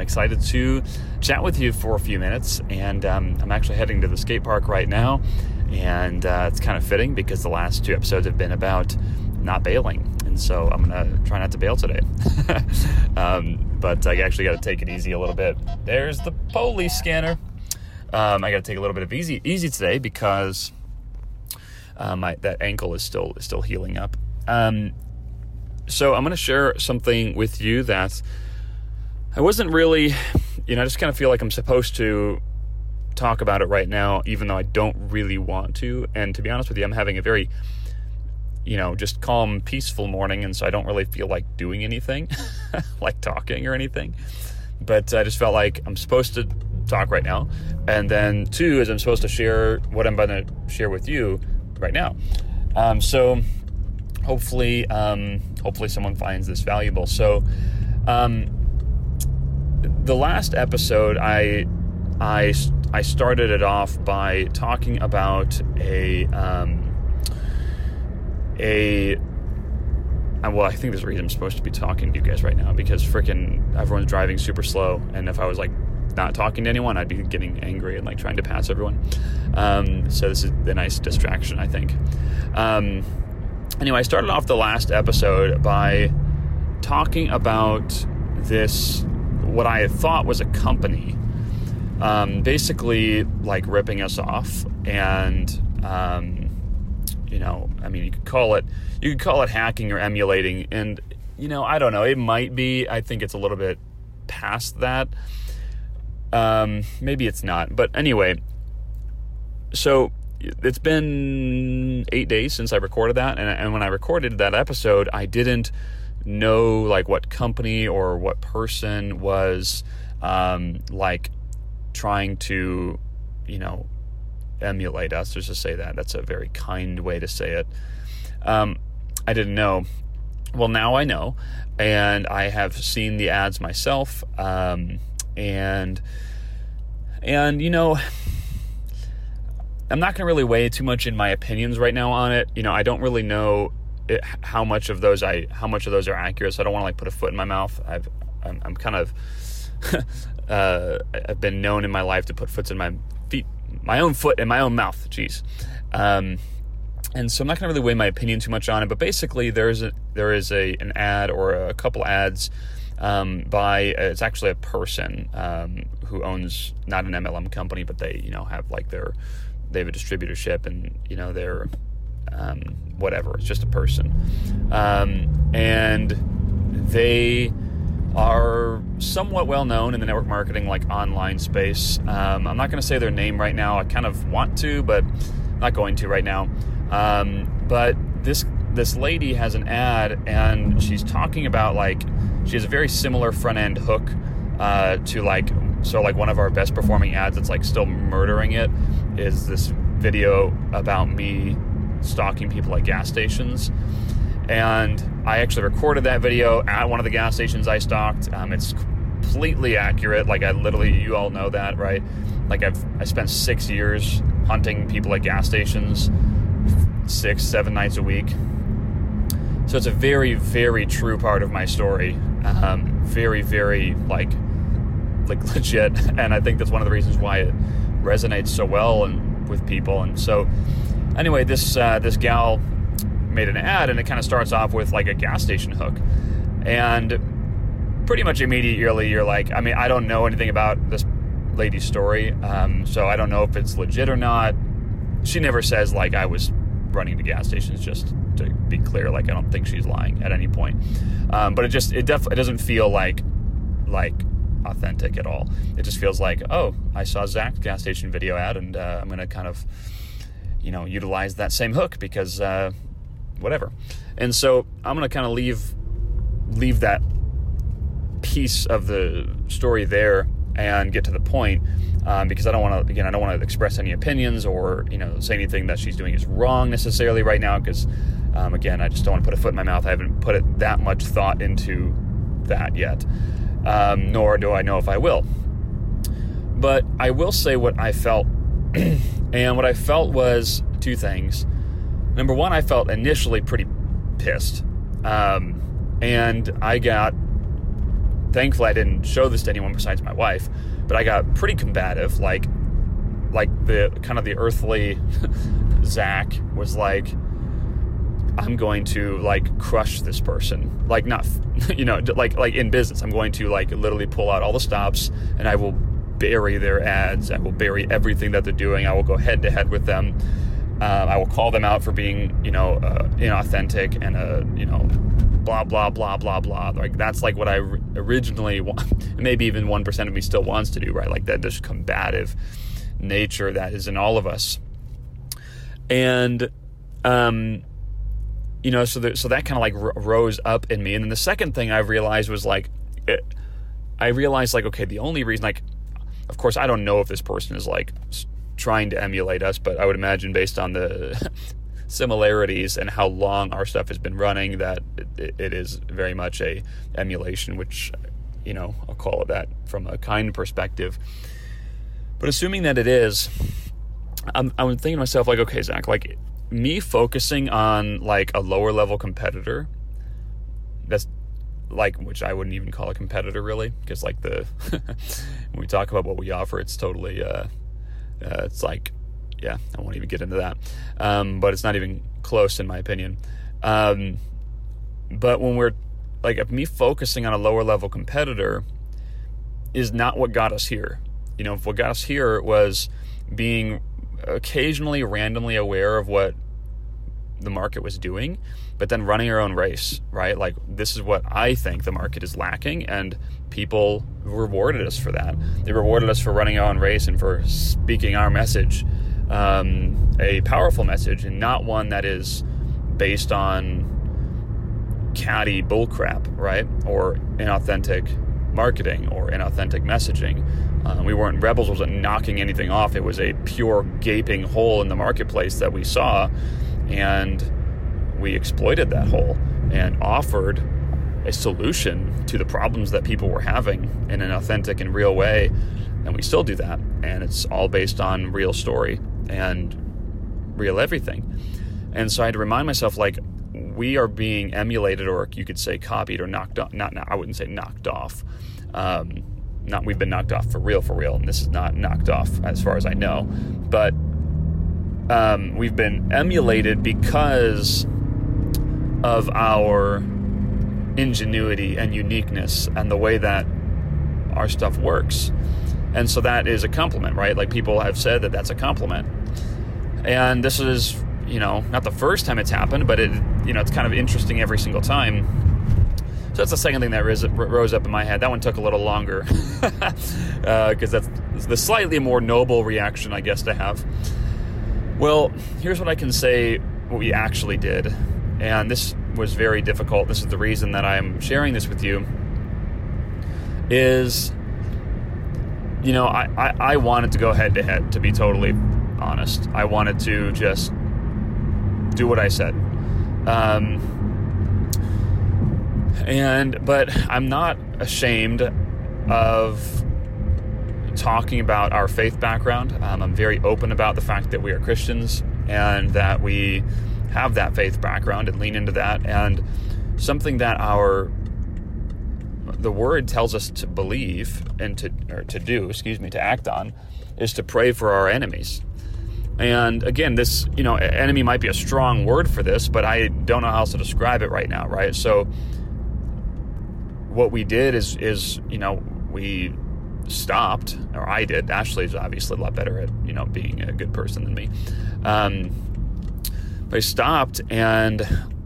I'm excited to chat with you for a few minutes. And um, I'm actually heading to the skate park right now, and uh, it's kind of fitting because the last two episodes have been about not bailing, and so I'm gonna try not to bail today. um, but I actually got to take it easy a little bit. There's the police scanner. Um, I got to take a little bit of easy easy today because uh, my that ankle is still is still healing up. Um, so I'm going to share something with you that I wasn't really, you know, I just kind of feel like I'm supposed to talk about it right now, even though I don't really want to. And to be honest with you, I'm having a very, you know, just calm, peaceful morning, and so I don't really feel like doing anything, like talking or anything. But I just felt like I'm supposed to talk right now. And then two is I'm supposed to share what I'm going to share with you right now. Um, so hopefully, um, hopefully someone finds this valuable. So, um, the last episode, I, I, I started it off by talking about a, um, a, uh, well, I think there's a reason I'm supposed to be talking to you guys right now because freaking everyone's driving super slow, and if I was like not talking to anyone, I'd be getting angry and like trying to pass everyone. Um, so this is a nice distraction, I think. Um, anyway, I started off the last episode by talking about this, what I thought was a company, um, basically like ripping us off. And, um, you know, I mean, you could call it, you could call it hacking or emulating. And, you know, I don't know, it might be. I think it's a little bit past that. Um, maybe it's not. But anyway, so it's been eight days since I recorded that, and, and when I recorded that episode, I didn't know like what company or what person was um, like trying to, you know, emulate us. Just say that. That's a very kind way to say it. Um, I didn't know. Well, now I know, and I have seen the ads myself, um, and and you know I'm not going to really weigh too much in my opinions right now on it. You know, I don't really know it, how much of those I how much of those are accurate. So I don't want to like put a foot in my mouth. I've I'm, I'm kind of uh, I've been known in my life to put foots in my feet, my own foot in my own mouth. Jeez. Um, and so I'm not going to really weigh my opinion too much on it. But basically, there's a there is a an ad or a couple ads um, by uh, it's actually a person um, who owns not an MLM company, but they you know have like their they have a distributorship and you know they're um, whatever it's just a person. Um, and they are somewhat well known in the network marketing like online space. Um, i'm not going to say their name right now i kind of want to but not going to right now. Um, but this this lady has an ad and she's talking about like she has a very similar front end hook uh, to like so like one of our best performing ads that's like still murdering it is this video about me stalking people at gas stations. And I actually recorded that video at one of the gas stations I stalked. Um, it's completely accurate. Like I literally, you all know that, right? Like I've I spent six years hunting people at gas stations, six seven nights a week. So it's a very very true part of my story. Um, very very like like legit, and I think that's one of the reasons why it resonates so well and with people. And so anyway, this uh, this gal made an ad, and it kind of starts off with like a gas station hook, and pretty much immediately you're like, I mean, I don't know anything about this lady's story, um, so I don't know if it's legit or not. She never says like I was running to gas stations. Just to be clear, like I don't think she's lying at any point. Um, but it just it definitely doesn't feel like like authentic at all. It just feels like oh I saw Zach's gas station video ad and uh, I'm gonna kind of you know utilize that same hook because uh, whatever. And so I'm gonna kind of leave leave that piece of the story there and get to the point um, because I don't want to again I don't want to express any opinions or you know say anything that she's doing is wrong necessarily right now because um, again I just don't want to put a foot in my mouth I haven't put it that much thought into that yet um, nor do I know if I will but I will say what I felt and what I felt was two things number one I felt initially pretty pissed um, and I got thankfully I didn't show this to anyone besides my wife, but I got pretty combative. Like, like the kind of the earthly Zach was like, I'm going to like crush this person. Like not, you know, like like in business, I'm going to like literally pull out all the stops and I will bury their ads. I will bury everything that they're doing. I will go head to head with them. Uh, I will call them out for being, you know, uh, inauthentic and a, uh, you know, blah blah blah blah blah. Like that's like what I originally want. Maybe even one percent of me still wants to do right. Like that just combative nature that is in all of us. And um, you know, so the, so that kind of like r- rose up in me. And then the second thing I realized was like, it, I realized like, okay, the only reason like, of course, I don't know if this person is like trying to emulate us, but I would imagine based on the similarities and how long our stuff has been running that it, it is very much a emulation which you know i'll call it that from a kind perspective. But assuming that it is i'm, I'm thinking to myself like okay zach like me focusing on like a lower level competitor that's like which I wouldn't even call a competitor really because like the when we talk about what we offer it's totally uh, uh it's like yeah, I won't even get into that. Um, but it's not even close in my opinion. Um, but when we're like me focusing on a lower level competitor is not what got us here. You know, what got us here was being occasionally randomly aware of what the market was doing, but then running our own race, right? Like this is what I think the market is lacking, and people rewarded us for that. They rewarded us for running our own race and for speaking our message um, a powerful message and not one that is based on catty bullcrap, right? Or inauthentic marketing or inauthentic messaging. Uh, we weren't rebels wasn't knocking anything off. It was a pure gaping hole in the marketplace that we saw, and we exploited that hole and offered a solution to the problems that people were having in an authentic and real way. And we still do that, and it's all based on real story and real everything. And so I had to remind myself, like, we are being emulated, or you could say copied, or knocked off. Not, not I wouldn't say knocked off. Um, not we've been knocked off for real, for real. And this is not knocked off, as far as I know. But um, we've been emulated because of our ingenuity and uniqueness and the way that our stuff works. And so that is a compliment, right? Like people have said that that's a compliment. And this is, you know, not the first time it's happened, but it, you know, it's kind of interesting every single time. So that's the second thing that rose up in my head. That one took a little longer because uh, that's the slightly more noble reaction, I guess, to have. Well, here's what I can say what we actually did. And this was very difficult. This is the reason that I'm sharing this with you. Is you know, I, I, I wanted to go head to head, to be totally honest. I wanted to just do what I said. Um, and, but I'm not ashamed of talking about our faith background. Um, I'm very open about the fact that we are Christians and that we have that faith background and lean into that. And something that our the word tells us to believe and to or to do, excuse me, to act on, is to pray for our enemies. And again, this you know enemy might be a strong word for this, but I don't know how else to describe it right now, right? So what we did is is you know we stopped, or I did. Ashley's obviously a lot better at you know being a good person than me. Um, but I stopped and,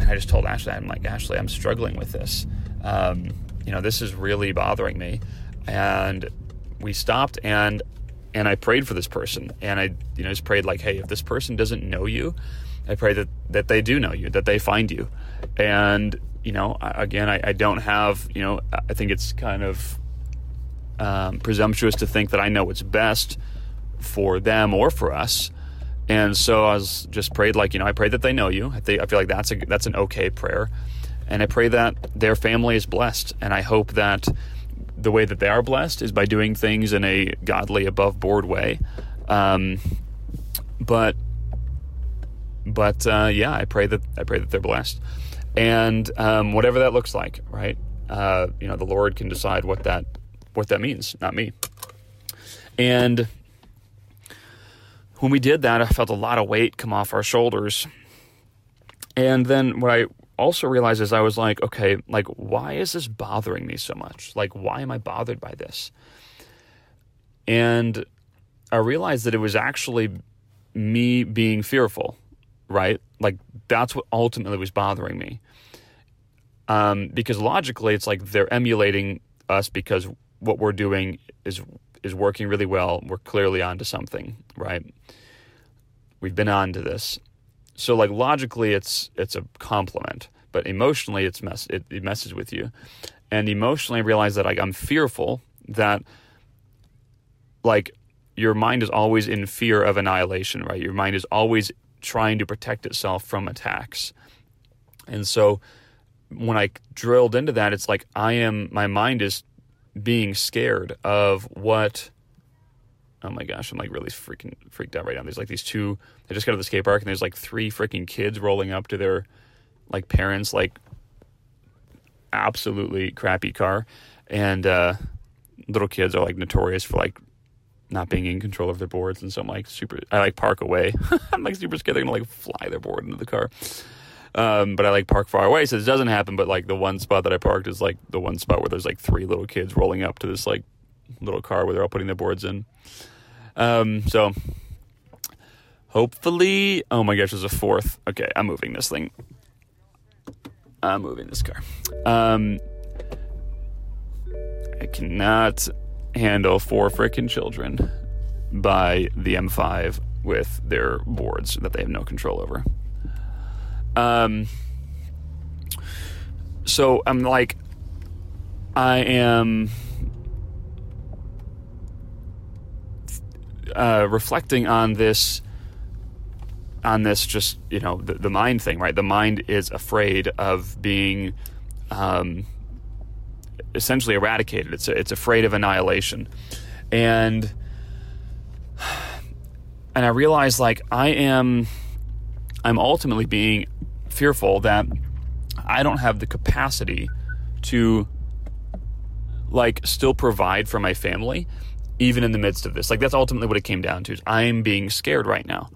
I just told Ashley, I'm like Ashley, I'm struggling with this. Um, you know, this is really bothering me. And we stopped and and I prayed for this person and I you know just prayed like, hey, if this person doesn't know you, I pray that that they do know you, that they find you. And you know, again, I, I don't have you know, I think it's kind of um, presumptuous to think that I know what's best for them or for us. And so I was just prayed like you know I pray that they know you. I, think, I feel like that's a that's an okay prayer, and I pray that their family is blessed. And I hope that the way that they are blessed is by doing things in a godly, above board way. Um, but but uh, yeah, I pray that I pray that they're blessed, and um, whatever that looks like, right? Uh, you know, the Lord can decide what that what that means, not me. And when we did that, I felt a lot of weight come off our shoulders. And then what I also realized is I was like, okay, like, why is this bothering me so much? Like, why am I bothered by this? And I realized that it was actually me being fearful, right? Like, that's what ultimately was bothering me. Um, because logically, it's like they're emulating us because what we're doing is is working really well. We're clearly onto something, right? We've been onto this. So like logically it's it's a compliment, but emotionally it's mess it, it messes with you. And emotionally I realize that like I'm fearful that like your mind is always in fear of annihilation, right? Your mind is always trying to protect itself from attacks. And so when I drilled into that, it's like I am my mind is being scared of what oh my gosh, I'm like really freaking freaked out right now. There's like these two they just got to the skate park and there's like three freaking kids rolling up to their like parents like absolutely crappy car and uh little kids are like notorious for like not being in control of their boards and so I'm like super I like park away. I'm like super scared they're gonna like fly their board into the car. Um, but I like park far away, so this doesn't happen. But like the one spot that I parked is like the one spot where there's like three little kids rolling up to this like little car where they're all putting their boards in. Um, so hopefully, oh my gosh, there's a fourth. Okay, I'm moving this thing. I'm moving this car. Um, I cannot handle four freaking children by the M5 with their boards that they have no control over. Um, so I'm like, I am uh, reflecting on this, on this just you know the, the mind thing, right? The mind is afraid of being, um, essentially eradicated. It's it's afraid of annihilation, and and I realize like I am, I'm ultimately being fearful that I don't have the capacity to like still provide for my family even in the midst of this. Like that's ultimately what it came down to. I'm being scared right now.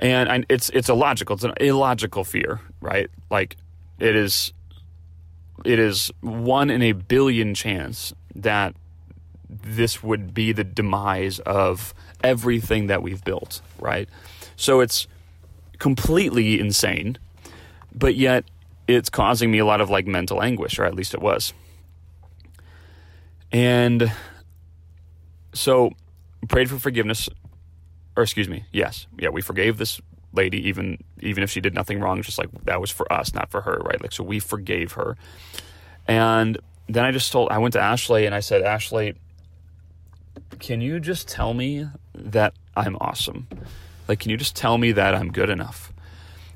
And I, it's it's illogical. It's an illogical fear, right? Like it is it is one in a billion chance that this would be the demise of everything that we've built, right? So it's completely insane, but yet it's causing me a lot of like mental anguish, or at least it was. And so prayed for forgiveness, or excuse me, yes, yeah, we forgave this lady even even if she did nothing wrong. Just like that was for us, not for her, right? Like so, we forgave her. And then I just told I went to Ashley and I said, Ashley, can you just tell me that I'm awesome? Like, can you just tell me that I'm good enough?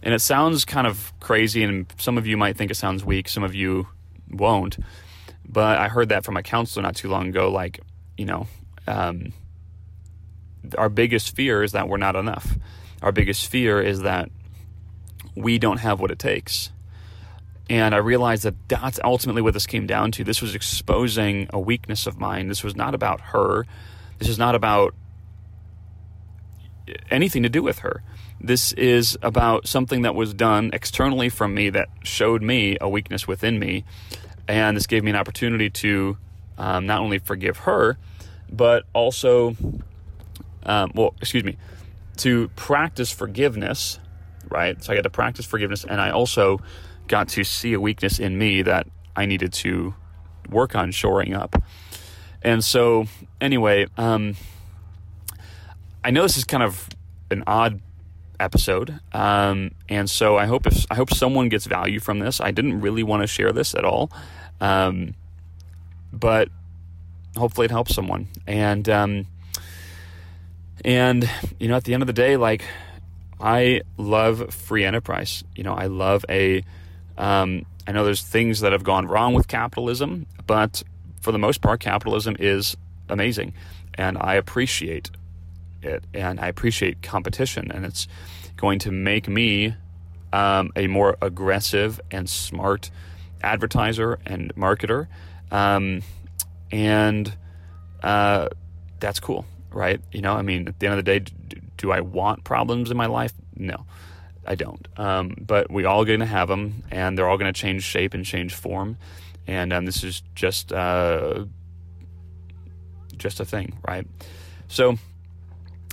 And it sounds kind of crazy, and some of you might think it sounds weak, some of you won't. But I heard that from a counselor not too long ago. Like, you know, um, our biggest fear is that we're not enough. Our biggest fear is that we don't have what it takes. And I realized that that's ultimately what this came down to. This was exposing a weakness of mine. This was not about her. This is not about anything to do with her. This is about something that was done externally from me that showed me a weakness within me. And this gave me an opportunity to um, not only forgive her, but also, um, well, excuse me, to practice forgiveness, right? So I got to practice forgiveness, and I also got to see a weakness in me that I needed to work on shoring up. And so, anyway, um, I know this is kind of an odd episode, um, and so I hope if I hope someone gets value from this. I didn't really want to share this at all, um, but hopefully it helps someone. And um, and you know, at the end of the day, like I love free enterprise. You know, I love a um, I know there's things that have gone wrong with capitalism, but for the most part, capitalism is amazing, and I appreciate it, and I appreciate competition, and it's going to make me um, a more aggressive and smart advertiser and marketer, um, and uh, that's cool, right? You know, I mean, at the end of the day, do, do I want problems in my life? No. I don't. Um, but we all going to have them, and they're all going to change shape and change form. And um, this is just uh, just a thing, right? So,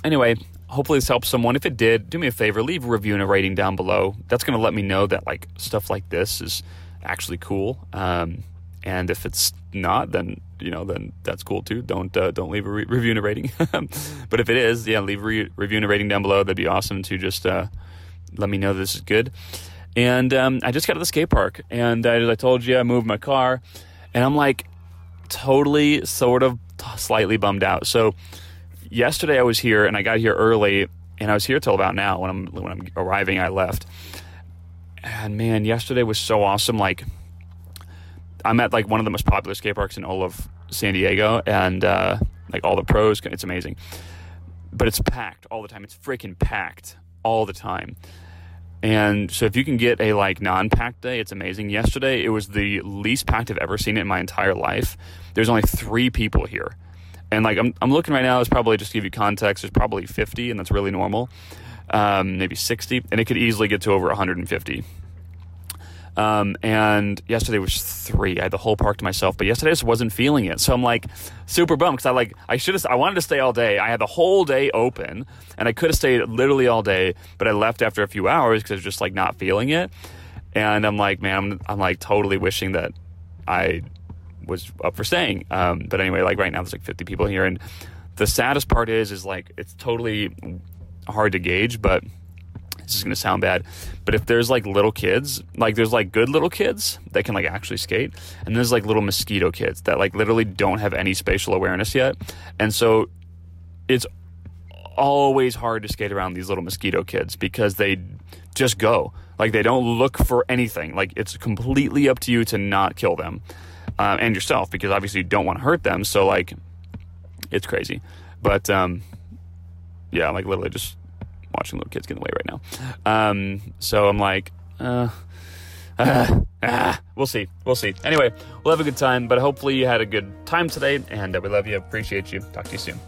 anyway, hopefully this helps someone. If it did, do me a favor, leave a review and a rating down below. That's going to let me know that like stuff like this is actually cool. Um, and if it's not, then you know, then that's cool too. Don't uh, don't leave a re- review and a rating. but if it is, yeah, leave a re- review and a rating down below. That'd be awesome to just uh, let me know this is good. And um, I just got to the skate park, and as I told you, I moved my car, and I'm like totally, sort of, slightly bummed out. So yesterday I was here, and I got here early, and I was here till about now. When I'm when I'm arriving, I left. And man, yesterday was so awesome. Like I'm at like one of the most popular skate parks in all of San Diego, and uh, like all the pros, it's amazing. But it's packed all the time. It's freaking packed all the time. And so if you can get a like non-packed day, it's amazing. Yesterday it was the least packed I've ever seen it in my entire life. There's only three people here. And like I'm, I'm looking right now, it's probably just to give you context, there's probably 50, and that's really normal. Um, maybe 60, and it could easily get to over 150. Um, and yesterday was three. I had the whole park to myself, but yesterday I just wasn't feeling it. So I'm like super bummed because I like I should have I wanted to stay all day. I had the whole day open, and I could have stayed literally all day, but I left after a few hours because I was just like not feeling it. And I'm like, man, I'm, I'm like totally wishing that I was up for staying. Um, but anyway, like right now there's like 50 people here, and the saddest part is is like it's totally hard to gauge, but this is going to sound bad, but if there's like little kids, like there's like good little kids that can like actually skate, and there's like little mosquito kids that like literally don't have any spatial awareness yet. And so it's always hard to skate around these little mosquito kids because they just go. Like they don't look for anything. Like it's completely up to you to not kill them um, and yourself because obviously you don't want to hurt them. So like it's crazy. But um, yeah, like literally just watching little kids get in the way right now. Um, so I'm like, uh, uh, ah, we'll see. We'll see. Anyway, we'll have a good time, but hopefully you had a good time today, and uh, we love you, appreciate you. Talk to you soon.